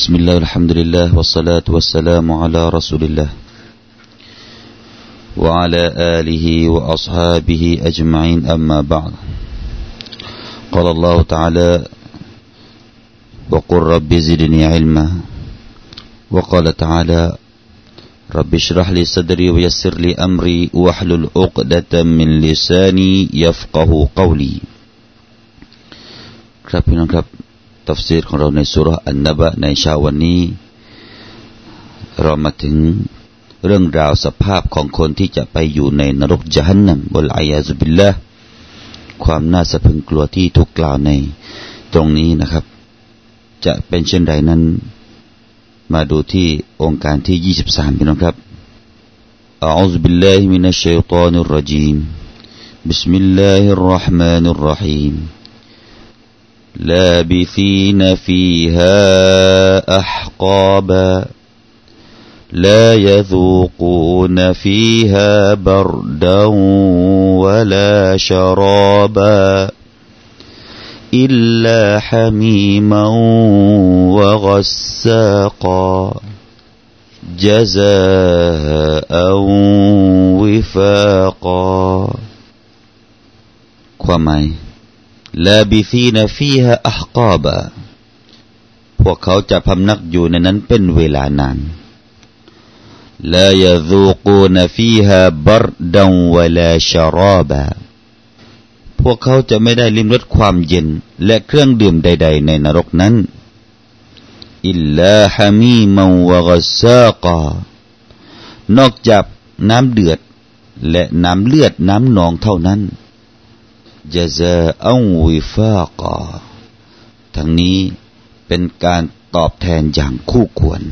بسم الله الحمد لله والصلاة والسلام على رسول الله وعلى آله وأصحابه أجمعين أما بعد قال الله تعالى وقل رب زدني علما وقال تعالى رب اشرح لي صدري ويسر لي أمري واحلل عقدة من لساني يفقه قولي ครับพี่น้องครับ ตัฟซีรของเราในสูเราะฮฺอันนะบะอ์ในเช้าวันนี้ เรามาถึงเรื่องราวสภาพของคนที่จะไปอยู่ในนรกญะฮันนัม والعياذ بالله ความน่าสะพึงกลัวที่ถูกกล่าวในตรงนี้นะครับ จะเป็นเช่นใดนั้น มาดูที่โองการที่ 23พี่น้องครับأعوذ بالله من الشيطان الرجيمบิสมิลลาฮิรเราะห์มานิรราฮีม لابثين فيها أحقابا لا يذوقون فيها بردا ولا شرابا إلا حميما وغساقا جزاء وفاقا ความหมาย ลาบิฟีนฟีฮะอักาบะพวกเขาจะพำนักอยู่ในนั้นเป็นเวลานานลายซูกูนฟีฮะบรดังวลาชรอบะพวกเขาจะไม่ได้ลิ้มรสความเย็น และเครื่องดื่มใด ๆ ในนรกนั้นอิลลาฮามีมัวกซากานอกจากน้ำเดือด และน้ำเลือดน้ำนองเท่านั้น จาซาอังวิฟากาทั้งนี้เป็นการตอบแทนอย่างคู่ควร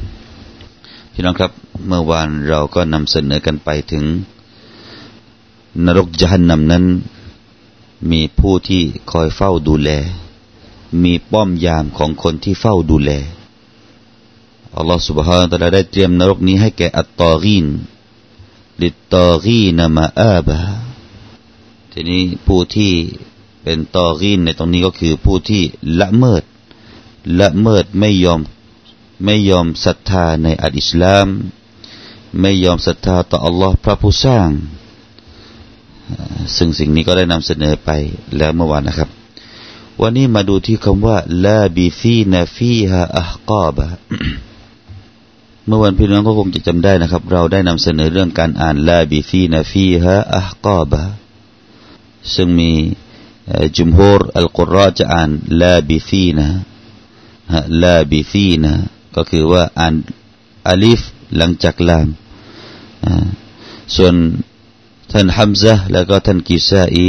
พี่น้องครับ เมื่อวานเราก็นำเสนอกันไปถึง นรกจหันนำนั้น มีผู้ที่คอยเฝ้าดูแล มีป้อมยามของคนที่เฝ้าดูแล อัลลอฮฺ سبحانه และ تعالى ได้เตรียมนรกนี้ให้แก่อัตตอรีนลิตตอรีนมาอาบา ทีนี้ผู้ที่เป็นطاغين ในตรงนี้ก็คือผู้ที่ละเมิด ละเมิดไม่ยอมไม่ยอมศรัทธาในอัลอิสลาม ไม่ยอมศรัทธาต่ออัลลอฮ์พระผู้สร้าง ซึ่งสิ่งนี้ก็ได้นำเสนอไปแล้วเมื่อวานนะครับ วันนี้มาดูที่คำว่าلابثين فيها أحقاباเมื่อวันพี่น้องก็คงจะจำได้นะครับ เราได้นำเสนอเรื่องการอ่านลาบีฟีนาฟีฮาอัฮกอบะ ซึ่งมีجمهور القراء จะอ่าน لابثين لابثين ก็คือว่าอ่านอลิฟหลังจากลามส่วนท่านฮัมซะแล้วก็ท่านกิซาอี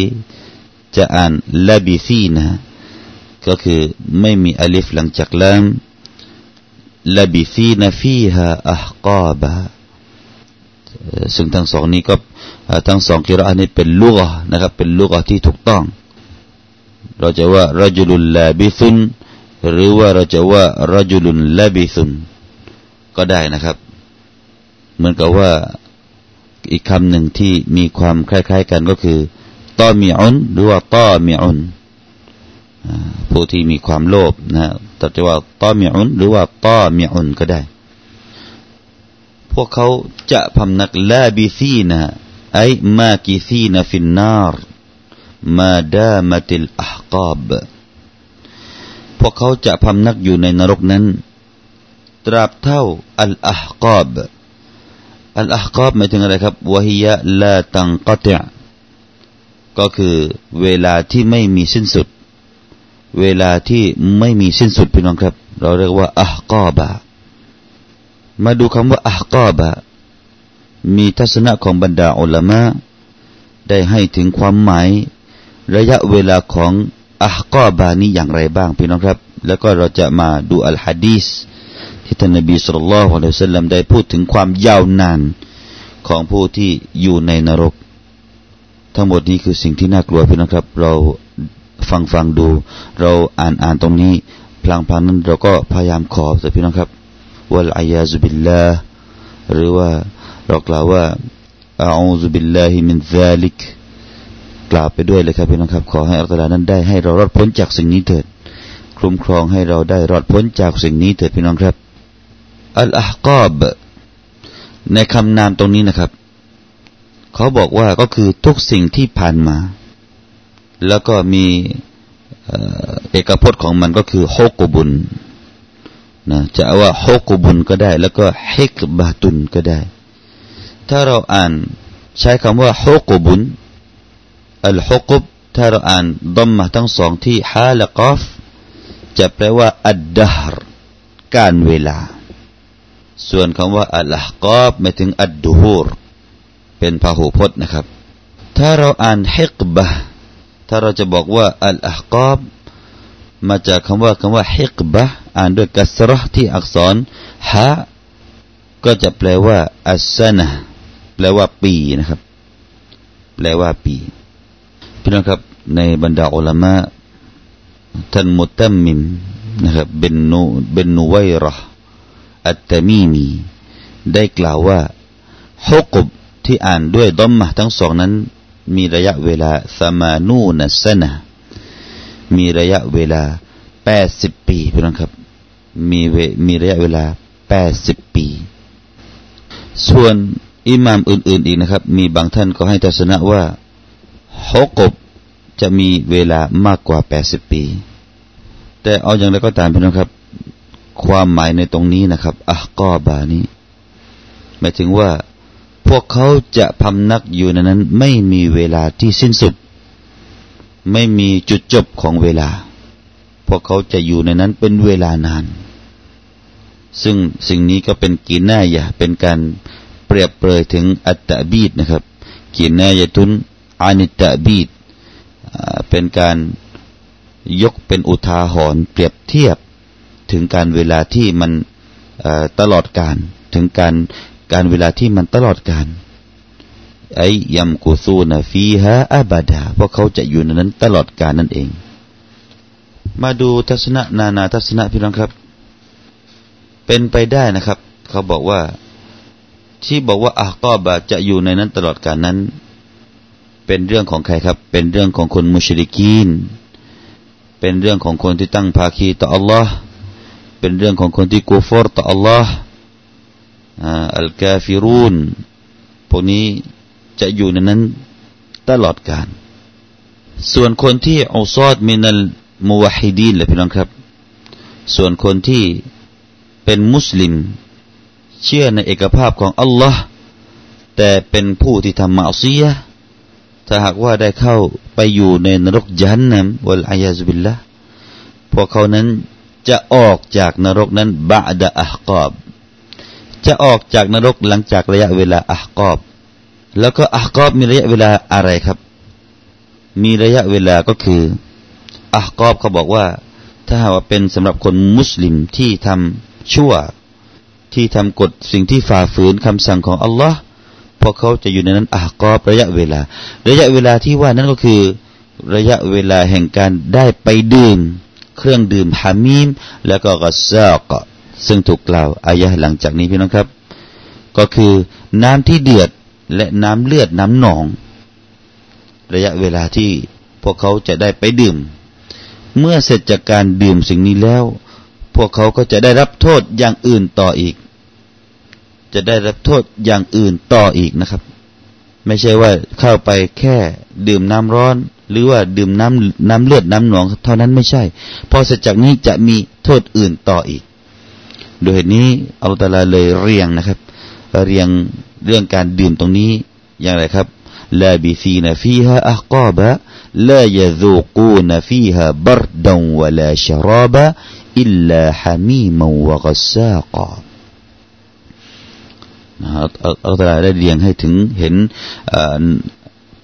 จะอ่านลาบิฟีนะก็คือไม่มีอัลิฟหลังจากลามลาบิฟีนะฟีฮาอัฮกาบะซึ่งทั้งสองนี้ก็ ทั้งสองกิรอานนี้เป็นลูกนะครับ เป็นลูกที่ถูกต้อง เราจะว่ารจุลุลลาบิซุนหรือว่าเราจะว่ารจุลุลลาบิซุนก็ได้นะครับ เหมือนกับว่าอีกคำหนึ่งที่มีความคล้ายๆกันก็คือต้อมีอุนหรือว่าต้อมีอุนผู้ที่มีความโลภนะแต่จะว่าต้อมีอุนหรือว่าต้อมีอุนก็ได้ พวกเขาจะพำนักลาบิซีนะ أي ماكثين في النار ما دامت الأحقاب พวกเขาจะพำนักอยู่ในนรกนั้น ตราบเท่าอัลอาฮกอบอัลอาฮกอบหมายถึงอะไรครับวะฮิยะลาตังกติก็คือเวลาที่ไม่มีสิ้นสุด เวลาที่ไม่มีสิ้นสุดพี่น้องครับ เราเรียกว่าอาฮกอบะมาดูคำว่าอาฮกอบะ มีทัศนะของบรรดาอัลมะได้ให้ถึงความหมาย ระยะเวลาของอัฮกอบานี้อย่างไรบ้างพี่น้องครับ แล้วก็เราจะมาดูอัลฮะดีสที่ท่านนบีสุลต่านละฮ์อะลัยฮิสลลัมได้พูดถึงความยาวนานของผู้ที่อยู่ในนรก ทั้งหมดนี้คือสิ่งที่น่ากลัวพี่น้องครับ เราฟังฟังดู เราอ่านอ่านตรงนี้ พลางพลางนั้นเราก็พยายามขอแต่พี่น้องครับวัลอายาซุบิลลาหรือว่า เรากล่าวว่าอาอูซุบิลลาฮิมินซาลิกกล่าวไปด้วยเลยครับพี่น้องครับ ขอให้อัลลอฮ์นั้นได้ให้เรารอดพ้นจากสิ่งนี้เถิดคุ้มครองให้เราได้รอดพ้นจากสิ่งนี้เถิดพี่น้องครับอัลอาฮกอบในคำนามตรงนี้นะครับ เขาบอกว่าก็คือทุกสิ่งที่ผ่านมา แล้วก็มีเอกพจน์ของมันก็คือโฮกุบุนนะจะว่าโฮกุบุนก็ได้ แล้วก็ฮิกบาตุนก็ได้ ถ้าเราอ่านใช้คำว่าโฮกุบุนอัลฮุกุบถ้าเราอ่านดมมาทั้งสองที่ฮาละกอฟจะแปลว่าอัดดฮรการเวลา ส่วนคำว่าอัลฮกอบหมายถึงอัดดูฮูรเป็นพหูพจน์นะครับ ถ้าเราอ่านฮิกบะถ้าเราจะบอกว่าอัลฮกอบมาจากคำว่าคำว่าฮิกบะอ่านด้วยกัสรที่อักษรฮะก็จะแปลว่าอัสนะ แปลว่าปีนะครับ แปลว่าปีพี่น้องครับ ในบรรดาอัลมะท่านมุตัมมิมนะครับเบนนูเบนนูไวระอัตตมีมี ได้กล่าวว่าฮุกบที่อ่านด้วยดอมมะทั้งสองนั้น มีระยะเวลาสมานูนัสนะมีระยะเวลาแปดสิบปีพี่น้องครับ มีเวมีระยะเวลาแปดสิบปี ส่วน อิหมามอื่น ๆอีกนะครับ มีบางท่านก็ให้ทัศนะว่าฮกบจะมีเวลามากกว่าแปดสิบปี แต่เอาอย่างไรก็ตามพี่น้องครับ ความหมายในตรงนี้นะครับอะกอบานี้หมายถึงว่าพวกเขาจะพำนักอยู่ในนั้น ไม่มีเวลาที่สิ้นสุด ไม่มีจุดจบของเวลา พวกเขาจะอยู่ในนั้นเป็นเวลานาน ซึ่งสิ่งนี้ก็เป็นกีน่ายะเป็นการ เปรียบเปรยถึงอัตตบีดนะครับกีน่ายะทุนอานิตะบีดเป็นการยกเป็นอุทาหรณ์เปรียบเทียบถึงการเวลาที่มันตลอดการ ถึงการการเวลาที่มันตลอดการไอ้ยัมกุซูนฟีฮะอาบาดาเพราะเขาจะอยู่ในนั้นตลอดการนั่นเอง มาดูทัศนะนานาทัศนะพี่น้องครับ เป็นไปได้นะครับ เขาบอกว่า ที่บอกว่าอักอบะจะอยู่ในนั้นตลอดการนั้น เป็นเรื่องของใครครับ เป็นเรื่องของคนมุชริกีน เป็นเรื่องของคนที่ตั้งภาคีต่ออัลลอฮ์เป็นเรื่องของคนที่กูฟอร์ต่ออัลลอฮ์อัลกาฟิรูนพวกนี้จะอยู่ในนั้นตลอดกาลส่วนคนที่อัลซอดมินัลมุวฮิดีนเลยพี่น้องครับ ส่วนคนที่เป็นมุสลิม เชื่อในเอกภาพของอัลลอฮ์แต่เป็นผู้ที่ทำมาอัซียะถ้าหากว่าได้เข้าไปอยู่ในนรกยันนัมวลอายาซุบิลละพวกเขานั้นจะออกจากนรกนั้นบาดะอักอบ จะออกจากนรกหลังจากระยะเวลาอักอบ แล้วก็อักอบมีระยะเวลาอะไรครับ มีระยะเวลาก็คืออักอบเขาบอกว่า ถ้าหากว่าเป็นสำหรับคนมุสลิมที่ทำชั่ว ที่ทำกฎสิ่งที่ฝ่าฝืนคำสั่งของอัลลอฮ์พวกเขาจะอยู่ในนั้นอากอบระยะเวลา ระยะเวลาที่ว่านั้นก็คือระยะเวลาแห่งการได้ไปดื่ม เครื่องดื่มฮามีม แล้วก็กัซากซึ่งถูกกล่าวอายะหลังจากนี้พี่น้องครับ ก็คือน้ำที่เดือดและน้ำเลือดน้ำหนอง ระยะเวลาที่พวกเขาจะได้ไปดื่ม เมื่อเสร็จจากการดื่มสิ่งนี้แล้ว พวกเขาก็จะได้รับโทษอย่างอื่นต่ออีก จะได้รับโทษอย่างอื่นต่ออีกนะครับ ไม่ใช่ว่าเข้าไปแค่ดื่มน้ำร้อน หรือว่าดื่มน้ำน้ำเลือดน้ำหนอง เท่านั้นไม่ใช่ พอเสร็จจากนี้จะมีโทษอื่นต่ออีก โดยเหตุนี้อัลลอฮฺเลยเรียงนะครับ เรียงเรื่องการดื่มตรงนี้อย่างไรครับلابثين فيها أحقابا لا يذوقون فيها بردا ولا شرابا إلا حميما وغساقاอัลลอฮฺได้เรียงให้ถึงเห็น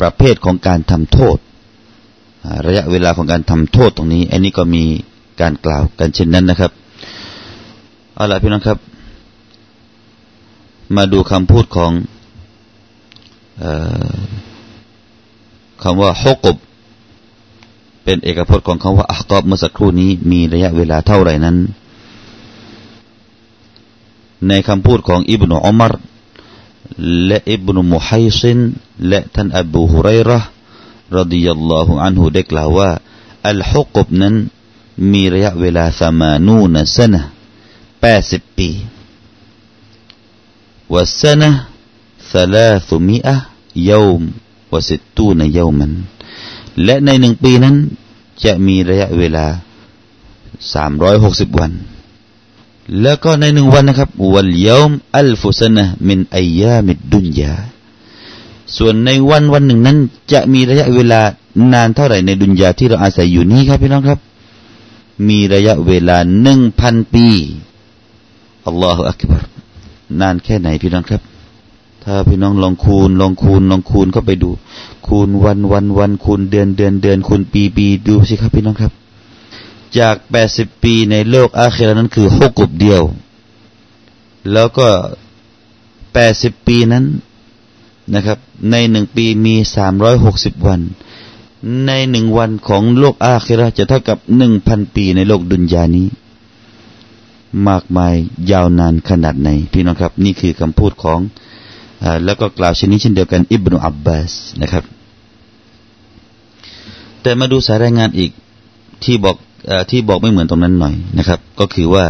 ประเภทของการทำโทษ ระยะเวลาของการทำโทษตรงนี้ อันนี้ก็มีการกล่าวกันเช่นนั้นนะครับเอาละพี่น้องครับ มาดูคำพูดของอคำว่าฮกบ เป็นเอกพจน์ของคำว่าอัคตอบเมื่อสักครู่นี้มีระยะเวลาเท่าไหร่นั้น ในคำพูดของอิบนุอุมารและอิบนุมุฮัยซินและท่านอบูฮุไรระรดิยัลลอฮุอันฮุได้กล่าวว่าอัลฮุกบนั้นมีระยะเวลาสมานูนสนะแปดสิบปีวัสนะสลาสุมิอะยมวสิตูนยมัน และในหนึ่งปีนั้น จะมีระยะเวลาสามร้อยหกสิบวัน แล้วก็ในหนึ่งวันนะครับวันยอมอัลฟุสนะมินอายามิดดุนยาส่วนในวันวันหนึ่งนั้น จะมีระยะเวลานานเท่าไหร่ในดุนยาที่เราอาศัยอยู่นี้ครับพี่น้องครับ มีระยะเวลาหนึ่งพันปีอัลลอฮฺอักบารนานแค่ไหนพี่น้องครับ ถ้าพี่น้องลองคูณ ลองคูณ ลองคูณเข้าไปดู คูณวันวันวันคูณเดือนเดือนเดือนคูณปีปีดูสิครับพี่น้องครับ จากแปดสิบปีในโลกอาเครานั้นคือหกกบเดียว แล้วก็แปดสิบปีนั้นนะครับ ในหนึ่งปีมีสามร้อยหกสิบวัน ในหนึ่งวันของโลกอาเคราจะเท่ากับหนึ่งพันปีในโลกดุนยานี้ มากมายยาวนานขนาดไหน พี่น้องครับ นี่คือคำพูดของ แล้วก็กล่าวเช่นนี้เช่นเดียวกันอิบนุอับบาสนะครับ แต่มาดูสายรายงานอีกที่บอกที่บอกไม่เหมือนตรงนั้นหน่อยนะครับ ก็คือว่า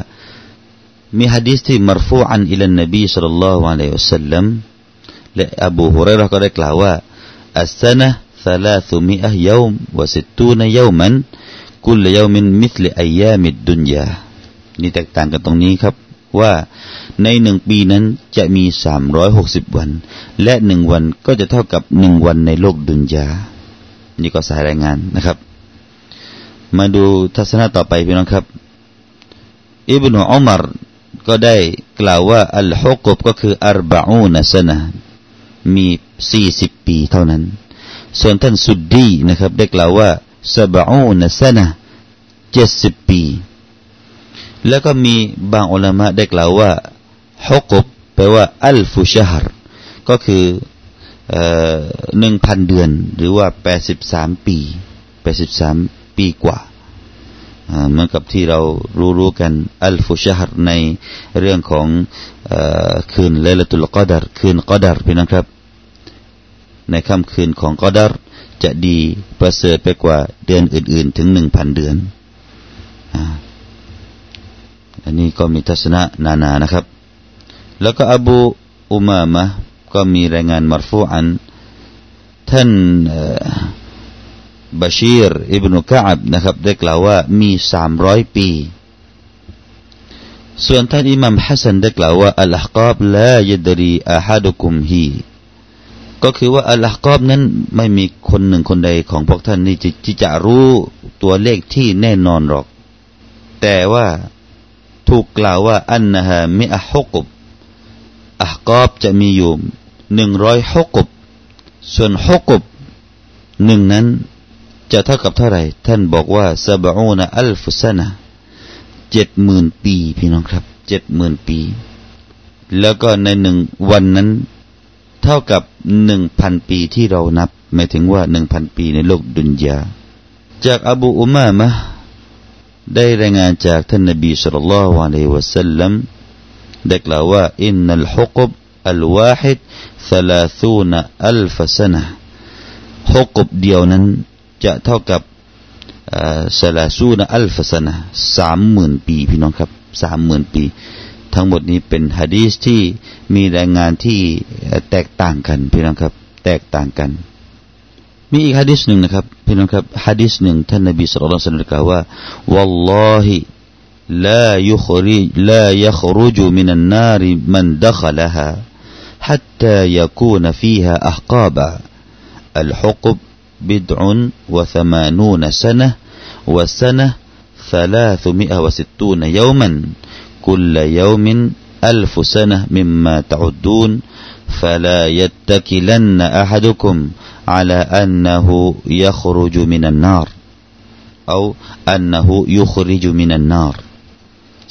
มีฮะดิษที่มรฟูอันอิลันนบีสัลลัลอฮุอะลัยอัวสลลัมและอับูฮุเรย์ก็ได้กล่าวว่าอัสนะสามสิบมิอะยามวสิตูนยามันคุลยามินมิทลอายามิดดุนนี่แตกต่างกันตรงนี้ครับ ว่าในหนึ่งปีนั้นจะมีสามร้อยหกสิบวัน และหนึ่งวันก็จะเท่ากับหนึ่งวันในโลกดุนยา นี่ก็สายรายงานนะครับ มาดูทัศนะต่อไปพี่น้องครับ อิบนุอุมารก็ได้กล่าวว่า อัลฮุกบก็คืออัรบะอูนสนะมีสี่สิบปีเท่านั้น ส่วนท่านสุดดีนะครับ ได้กล่าวว่าสบะอูนสนะเจ็ดสิบปี แล้วก็มีบางอุลมะได้กล่าวว่าฮุกบแปลว่า อัลฟุชฮรก็คือหนึ่งพันเดือน หรือว่าแปดสิบสามปีแปดสิบสามปีกว่าเหมือนกับที่เรารู้รู้กันอัลฟุชฮรในเรื่องของคืนเลลตุลกอดารคืนกอดารพี่นะครับ ในค่ำคืนของกอดารจะดีประเสริฐไปกว่าเดือนอื่น ๆ ถึงหนึ่งพันเดือน อันนี้ก็มีทัศนะนานานะครับ แล้วก็อบูอุมามะก็มีรายงานมารฟูอัน ท่านบาชีรอิบนุกะอับนะครับ ได้กล่าวว่ามีสามร้อยปี ส่วนท่านอิหมัมฮัสซันได้กล่าวว่าอัลฮกอบลายดรีอาฮัดุคุมฮีก็คือว่าอัลลอฮ์กอบนั้นไม่มีคนหนึ่งคนใดของพวกท่านนี่ที่จะรู้ตัวเลขที่แน่นอนหรอก แต่ว่า ถูกกล่าวว่าอันนะฮะมิอะฮุกบอะกอบจะมีอยู่หนึ่งร้อยฮุกบส่วนฮุกบหนึ่งนั้นจะเท่ากับเท่าไหร่ ท่านบอกว่าซาบอูนอัลฟุสนะเจ็ดหมื่นปี พี่น้องครับเจ็ดหมื่นปี แล้วก็ในหนึ่งวันนั้น เท่ากับหนึ่งพันปีที่เรานับหมายถึงว่าหนึ่งพันปีในโลกดุนยา จากอบูอุมามะ ได้รายงานจากท่านนบีสุลต่านละฮ์อะลัยวะสัลลัมได้กล่าวว่าอินนัลฮุกบอัลวาฮิดสลาซูนอัลฟสนะฮุกบเดียวนั้นจะเท่ากับสลาซูนอัลฟสนะสามหมื่นปีพี่น้องครับสามหมื่นปี ทั้งหมดนี้เป็นฮะดีษที่มีรายงานที่แตกต่างกันพี่น้องครับ แตกต่างกัน มีอีกฮะดิษหนึ่งนะครับพี่น้องครับฮะดิษหนึ่งท่านนบีสุลต่านกล่าวว่า والله لا يخرج لا يخرج من النار من دخلها حتى يكون فيها أحقابا الحقب بدع وثمانون سنة والسنة ثلاثمائة وستون يوما كل يوم ألف سنة مما تعدون فلا يتكلن أحدكم على أنه يخرج من النار أو أنه يخرج من النار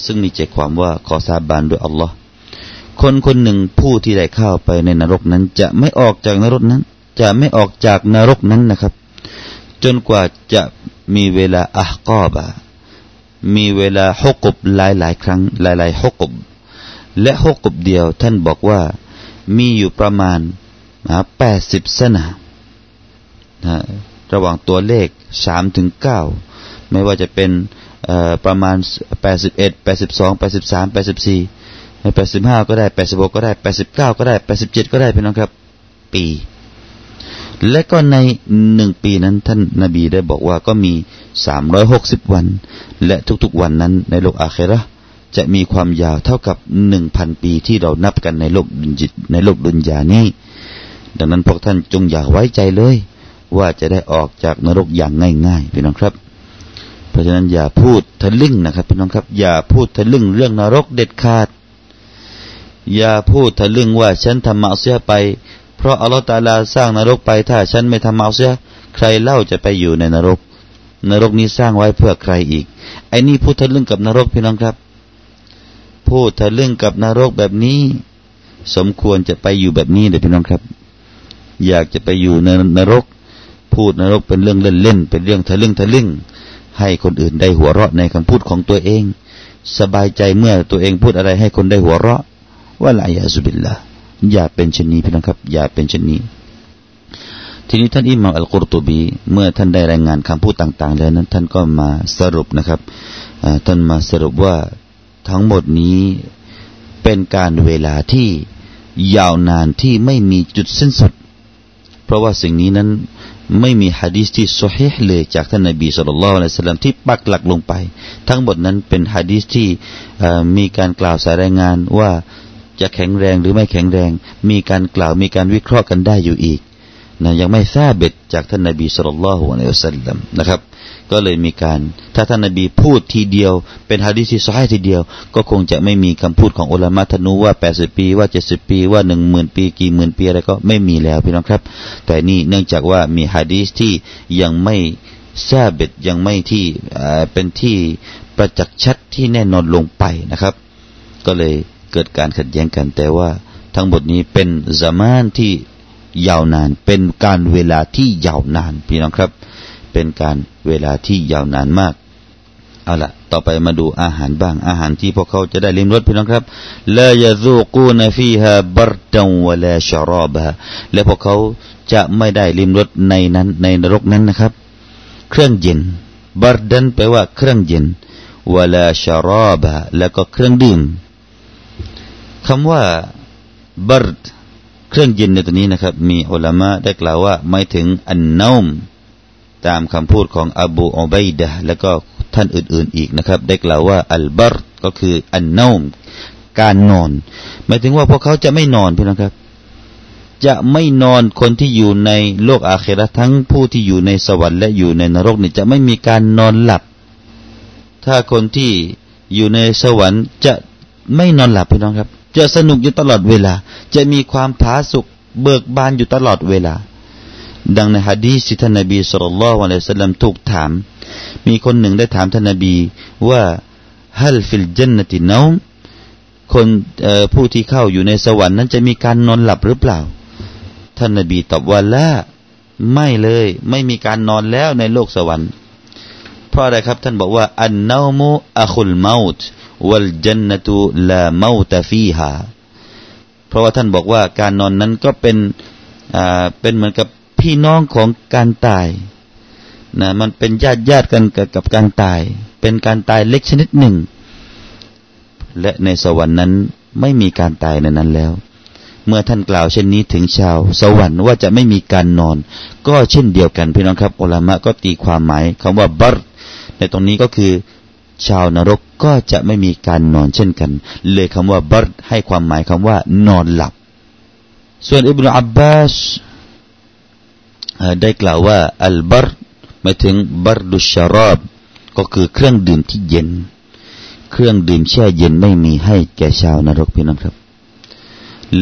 ซึ่งมีใจความว่าขอสาบานด้วยอัลลอฮ์คนคนหนึ่งผู้ที่ได้เข้าไปในนรกนั้น จะไม่ออกจากนรกนั้น จะไม่ออกจากนรกนั้นนะครับ จนกว่าจะมีเวลาอักอบะมีเวลาหกบหลายหลายครั้ง หลายหลายหกบและหกบเดียว ท่านบอกว่า มีอยู่ประมาณนะแปดสิบสนานะระหว่างตัวเลขสามถึงเก้าไม่ว่าจะเป็นประมาณแปดสิบเอ็ดแปดสิบสองแปดสิบสามแปดสิบสี่แปดสิบห้าก็ได้แปดสิบหกก็ได้แปดสิบเก้าก็ได้แปดสิบเจ็ดก็ได้พี่น้องครับ ปี และก็ในหนึ่งปีนั้นท่านนาบีได้บอกว่าก็มีสามร้อยหกสิบวัน และทุกๆวันนั้นในโลกอาเคระ จะมีความยาวเท่ากับหนึ่งพันปีที่เรานับกันในโลกดุนจิตในโลกดุนยานี้ดังนั้นพวกท่านจงอย่าไว้ใจเลย ว่าจะได้ออกจากนรกอย่างง่ายๆพี่น้องครับ เพราะฉะนั้นอย่าพูดทะลึ่งนะครับพี่น้องครับ อย่าพูดทะลึ่งเรื่องนรกเด็ดขาด อย่าพูดทะลึ่งว่าฉันทำมาเสียไป เพราะอัลลอฮฺตาลาสร้างนรกไป ถ้าฉันไม่ทำมาเสียใครเล่าจะไปอยู่ในนรก นรกนี้สร้างไว้เพื่อใครอีกไอ้นี่พูดทะลึ่งกับนรกพี่น้องครับ พูดทะลึ่งกับนรกแบบนี้ สมควรจะไปอยู่แบบนี้เลยพี่น้องครับ อยากจะไปอยู่ในนรก พูดนรกเป็นเรื่องเล่นๆเป็นเรื่องทะลึ่งทะลึ่ง ให้คนอื่นได้หัวเราะในคำพูดของตัวเอง สบายใจเมื่อตัวเองพูดอะไรให้คนได้หัวเราะว่าลายาสุบิลละอย่าเป็นชนนี้พี่น้องครับ อย่าเป็นชนนี้ทีนี้ท่านอิหม่ามอัลกุรตุบี เมื่อท่านได้รายงานคำพูดต่าง ๆ แล้วนั้น ท่านก็มาสรุปนะครับท่านมาสรุปว่า ทั้งหมดนี้เป็นการเวลาที่ยาวนานที่ไม่มีจุดสิ้นสุด เพราะว่าสิ่งนี้นั้นไม่มีฮะดีษที่สุฮีเลยจากท่านนบีสุลต่านละสัลลัมที่ปักหลักลงไป ทั้งหมดนั้นเป็นฮะดีษที่มีการกล่าวสายรายงานว่าจะแข็งแรงหรือไม่แข็งแรง มีการกล่าวมีการวิเคราะห์กันได้อยู่อีกนะยังไม่ทราบเบ็ดจากท่านนบีสุลต่านละสัลลัมนะครับ ก็เลยมีการ ถ้าท่านนบีพูดทีเดียว เป็นฮะดีษที่สายทีเดียว ก็คงจะไม่มีคำพูดของอุลามะทนูว่า 80 ปีว่า 70 ปีว่า 10,000 ปี กี่หมื่นปีอะไรก็ไม่มีแล้วพี่น้องครับ แต่นี่เนื่องจากว่ามีฮะดีษที่ยังไม่ทราบเบ็ดยังไม่ที่เป็นที่ประจักษ์ชัดที่แน่นอนลงไปนะครับ ก็เลยเกิดการขัดแย้งกันแต่ว่าทั้งหมดนี้เป็นสมานที่ยาวนาน เป็นการเวลาที่ยาวนานพี่น้องครับ เป็นการเวลาที่ยาวนานมาก เอาละต่อไปมาดูอาหารบ้าง อาหารที่พวกเขาจะได้ลิ้มรสพี่น้องครับลายาซูกูนฟีฮาบรดังวะลาชารอบะและพวกเขาจะไม่ได้ลิ้มรสในนั้นในนรกนั้นนะครับ เครื่องเย็นบรดันแปลว่าเครื่องเย็นวะลาชารอบะแล้วก็เครื่องดื่มคำว่าบรดเครื่องเย็นในตัวนี้นะครับ มีอุลลามะได้กล่าวว่าหมายถึงอันนอม ตามคำพูดของอบูอุบัยดะและก็ท่านอื่น ๆ อีกนะครับ ได้กล่าวว่าอัลบารก็คืออันนอมการนอนหมายถึงว่าพวกเขาจะไม่นอนพี่น้องครับ จะไม่นอนคนที่อยู่ในโลกอาเคราทั้งผู้ที่อยู่ในสวรรค์และอยู่ในนรกนี่จะไม่มีการนอนหลับ ถ้าคนที่อยู่ในสวรรค์จะไม่นอนหลับพี่น้องครับ จะสนุกอยู่ตลอดเวลา จะมีความผาสุกเบิกบานอยู่ตลอดเวลา ดังในฮะดีษที่ท่านนบีสุลต่านละวะลัยสัลลัมถูกถาม มีคนหนึ่งได้ถามท่านนบีว่าฮัลฟิลจันนตินอมคนผู้ที่เข้าอยู่ในสวรรค์นั้นจะมีการนอนหลับหรือเปล่า ท่านนบีตอบว่าละไม่เลย ไม่มีการนอนแล้วในโลกสวรรค์ เพราะอะไรครับท่านบอกว่า อันนามูอัคุลมาต์วัลจันนตุลามาตฟีฮาเพราะว่าท่านบอกว่าการนอนนั้นก็เป็นอ่าเป็นเหมือนกับ พี่น้องของการตายนะมันเป็นญาติญาติกันกับการตาย เป็นการตายเล็กชนิดหนึ่ง และในสวรรค์นั้นไม่มีการตายในนั้นแล้ว เมื่อท่านกล่าวเช่นนี้ถึงชาว สวรรค์ว่าจะไม่มีการนอน ก็เช่นเดียวกันพี่น้องครับอัลามะก็ตีความหมายคำว่าบัรในตรงนี้ก็คือ ชาวนรกก็จะไม่มีการนอนเช่นกัน เลยคำว่าบัรให้ความหมายคำว่านอนหลับ ส่วนอิบนุอับบาส ได้กล่าวว่าอัลบารหมายถึงบารดุชารอบก็คือเครื่องดื่มที่เย็น เครื่องดื่มแช่เย็นไม่มีให้แก่ชาวนรกพี่น้องครับ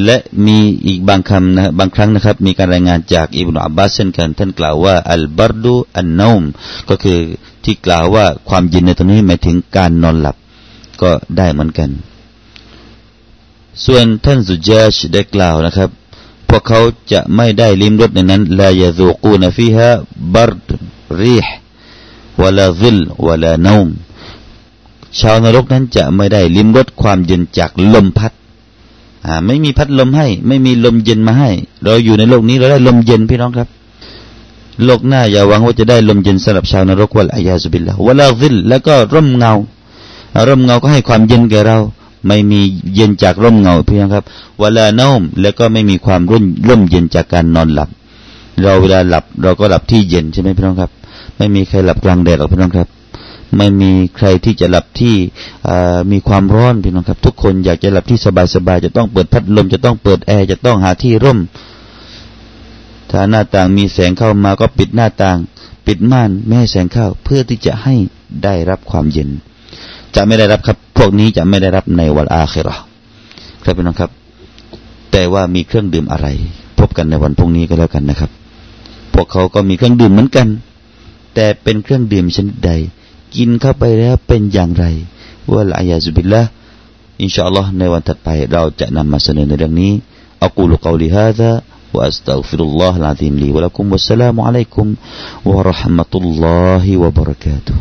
และมีอีกบางคำนะบางครั้งนะครับ มีการรายงานจากอิบนาอับบาสเช่นกัน ท่านกล่าวว่าอัลบารดูอันนอมก็คือที่กล่าวว่าความเย็นในตรงนี้หมายถึงการนอนหลับก็ได้เหมือนกัน ส่วนท่านสุจาชได้กล่าวนะครับ วกเขาจะไม่ได้ลิ้มรสในนั้นลายาซูกูนฟีฮะบารดรีห์วลาซิลวลานมชาวนรกนั้นจะไม่ได้ลิ้มรสความเย็นจากลมพัดอ่าไม่มีพัดลมให้ ไม่มีลมเย็นมาให้ เราอยู่ในโลกนี้เราได้ลมเย็นพี่น้องครับ โลกหน้าอย่าหวังว่าจะได้ลมเย็นสำหรับชาวนรกวลอายาสุบิลละวลาซิลแล้วก็ร่มเงา ร่มเงาก็ให้ความเย็นแก่เรา ไม่มีเย็นจากร่มเงาพี่น้องครับเวลาน่มแล้วก็ไม่มีความร่มร่มเย็นจากการนอนหลับ เราเวลาหลับ เราก็หลับที่เย็นใช่ไหมพี่น้องครับ ไม่มีใครหลับกลางแดดหรอกพี่น้องครับ ไม่มีใครที่จะหลับที่มีความร้อนพี่น้องครับ ทุกคนอยากจะหลับที่สบายๆจะต้องเปิดพัดลมจะต้องเปิดแอร์จะต้องหาที่ร่ม ถ้าหน้าต่างมีแสงเข้ามาก็ปิดหน้าต่าง ปิดม่านไม่ให้แสงเข้าเพื่อที่จะให้ได้รับความเย็น จะไม่ได้รับครับ พวกนี้จะไม่ได้รับในวันอาคิรอครับพี่น้องครับ แต่ว่ามีเครื่องดื่มอะไร พบกันในวันพรุ่งนี้ก็แล้วกันนะครับ พวกเขาก็มีเครื่องดื่มเหมือนกัน แต่เป็นเครื่องดื่มชนิดใด กินเข้าไปแล้วเป็นอย่างไรว่าละอายาซุบิลละอินชาอัลลอฮ์ในวันถัดไป เราจะนำมาเสนอในเรื่องนี้อักูลุกอลิฮะซา وأستغفر الله العظيم لي ولكم والسلام عليكم ورحمة الله وبركاته